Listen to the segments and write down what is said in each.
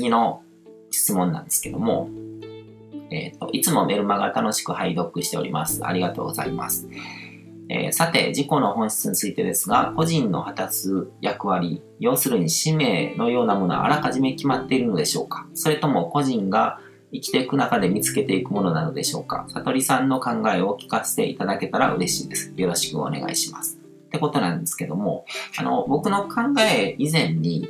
次の質問なんですけども、えっ、と、いつもメルマガ楽しく拝読しております。ありがとうございます。えー、さて、自己の本質についてですが、個人の果たす役割、要するに使命のようなものはあらかじめ決まっているのでしょうか？それとも個人が生きていく中で見つけていくものなのでしょうか？悟りさんの考えを聞かせていただけたら嬉しいです。よろしくお願いします。ってことなんですけども、あの、僕の考え以前に、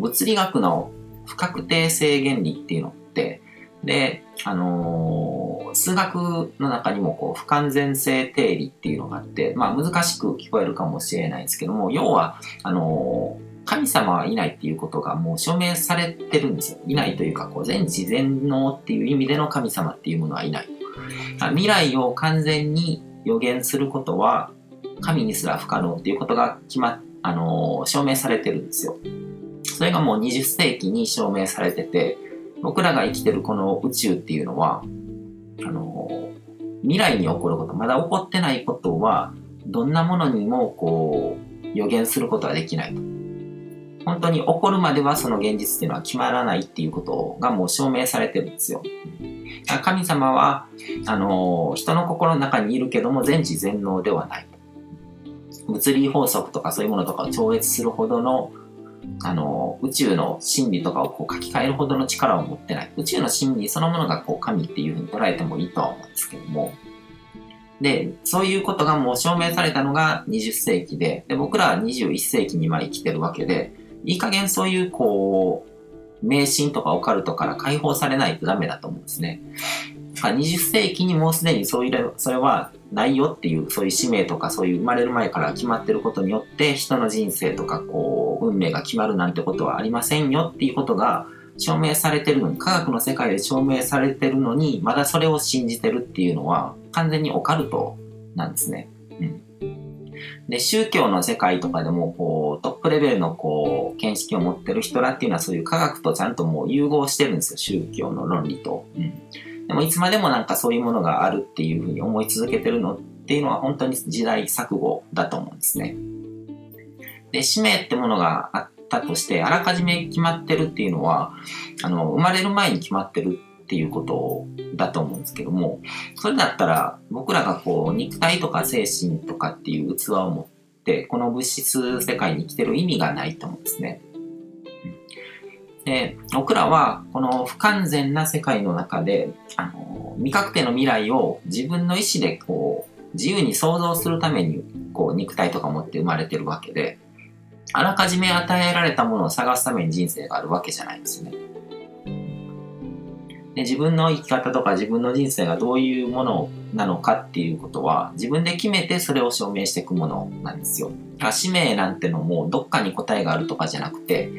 物理学の不確定性原理っていうのって、で、あのー、数学の中にもこう不完全性定理っていうのがあって、まあ難しく聞こえるかもしれないですけども、要は、あのー神様はいないっていうことがもう証明されてるんですよ。いないというか、こう全知全能っていう意味での神様っていうものはいない。未来を完全に予言することは、神にすら不可能っていうことが決まっ、あのー、証明されてるんですよ。それがもう20世紀に証明されてて、僕らが生きてるこの宇宙っていうのは、あの、未来に起こること、まだ起こってないことは、どんなものにもこう、予言することはできないと。本当に起こるまではその現実っていうのは決まらないっていうことがもう証明されてるんですよ。神様は、あの、人の心の中にいるけども全知全能ではない。物理法則とかそういうものとかを超越するほどの、あの、宇宙の真理とかをこう書き換えるほどの力を持ってない。宇宙の真理そのものがこう神っていうふうに捉えてもいいとは思うんですけども。で、そういうことがもう証明されたのが20世紀で、で僕らは21世紀に今生きてるわけで、いい加減そういうこう、迷信とかオカルトから解放されないとダメだと思うんですね。20世紀にもうすでにそういう、それはないよっていう、そういう使命とかそういう生まれる前から決まってることによって、人の人生とかこう、運命が決まるなんてことはありませんよっていうことが証明されてるのに、科学の世界で証明されてるのに、まだそれを信じてるっていうのは、完全にオカルトなんですね。うん。で、宗教の世界とかでも、こう、トップレベルの、こう、見識を持ってる人らっていうのは、そういう科学とちゃんともう融合してるんですよ、宗教の論理と。うん。でも、いつまでもなんかそういうものがあるっていうふうに思い続けてるのっていうのは、本当に時代錯誤だと思うんですね。で、使命ってものがあったとして、あらかじめ決まってるっていうのは、あの、生まれる前に決まってるっていうことだと思うんですけども、それだったら僕らがこう肉体とか精神とかっていう器を持って、この物質世界に生きてる意味がないと思うんですね。で、僕らはこの不完全な世界の中で、あの、未確定の未来を自分の意思でこう、自由に想像するために、こう、肉体とか持って生まれてるわけで、あらかじめ与えられたものを探すために人生があるわけじゃないんですね。で自分の生き方とか自分の人生がどういうものなのかっていうことは自分で決めてそれを証明していくものなんですよ。使命なんてのもどっかに答えがあるとかじゃなくて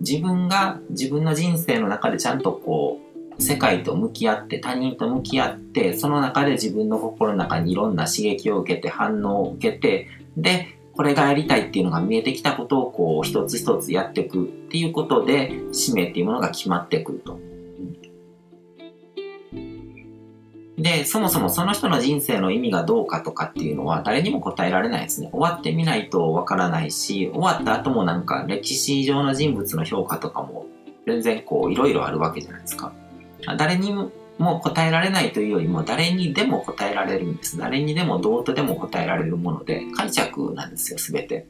自分が自分の人生の中でちゃんとこう世界と向き合って他人と向き合ってその中で自分の心の中にいろんな刺激を受けて反応を受けてでこれがやりたいっていうのが見えてきたことをこう一つ一つやっていくっていうことで使命っていうものが決まってくると。で、そもそもその人の人生の意味がどうかとかっていうのは誰にも答えられないですね。終わってみないとわからないし、終わった後もなんか歴史上の人物の評価とかも全然こういろいろあるわけじゃないですか。誰にもも答えられないというよりも誰にでも答えられるんです。誰にでもどうとでも答えられるもので解釈なんですよ、すべて。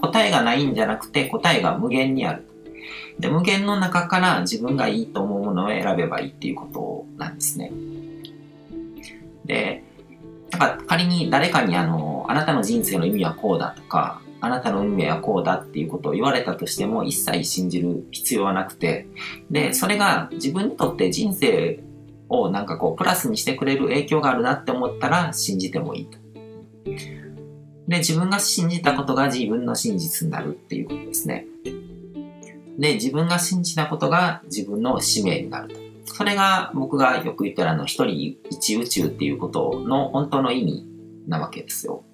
答えがないんじゃなくて答えが無限にある。で、無限の中から自分がいいと思うものを選べばいいっていうことなんですね。で、か仮に誰かにあの、あなたの人生の意味はこうだとか、あなたの運命はこうだっていうことを言われたとしても一切信じる必要はなくて、で、それが自分にとって人生をなんかこうプラスにしてくれる影響があるなって思ったら信じてもいいと。で、自分が信じたことが自分の真実になるっていうことですね。で、自分が信じたことが自分の使命になると。それが僕がよく言ったらあの一人一宇宙っていうことの本当の意味なわけですよ。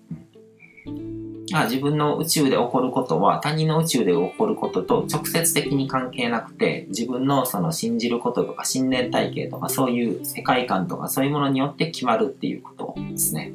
自分の宇宙で起こることは他人の宇宙で起こることと直接的に関係なくて自分のその信じることとか信念体系とかそういう世界観とかそういうものによって決まるっていうことですね。